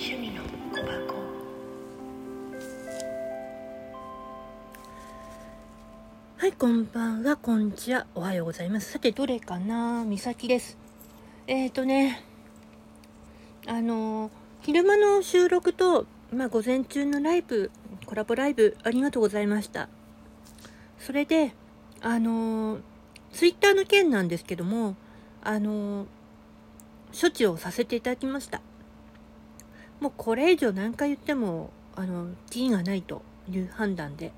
趣味の小箱。はいこんばんはこんにちは。おはようございます。さてどれかな？みさきです。えっ、ー、とねあの昼間の収録とまあ午前中のライブコラボライブありがとうございました。それであのツイッターの件なんですけどもあの処置をさせていただきました。もうこれ以上何回言っても、あの、キーがないという判断で、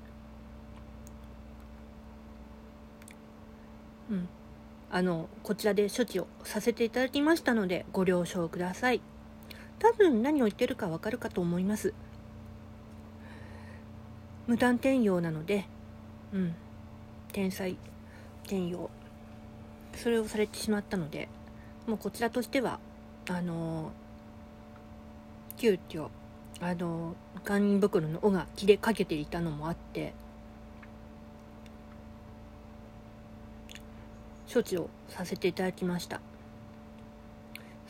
うん、あのこちらで処置をさせていただきましたのでご了承ください。多分何を言ってるかわかるかと思います。無断転用なのでうん。天才転用。それをされてしまったのでもうこちらとしてはあの急遽あの堪忍袋の尾が切れかけていたのもあって処置をさせていただきました。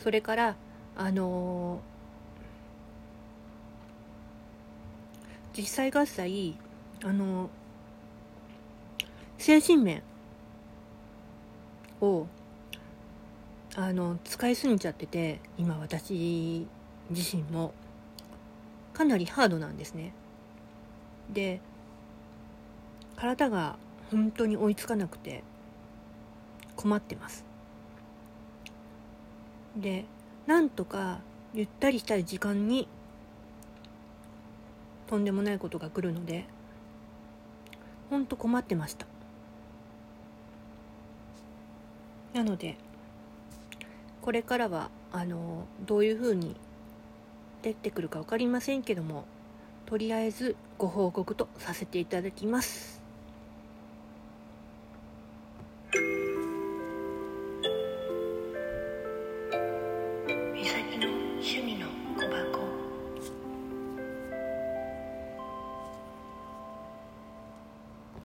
それからあのー、実際合切あのー、精神面をあの使いすぎちゃってて今私自身もかなりハードなんですね。で体が本当に追いつかなくて困ってます。でなんとかゆったりしたい時間にとんでもないことが来るのでほんと困ってました。なのでこれからはあのどういうふうに出てくるか分かりませんけどもとりあえずご報告とさせていただきます。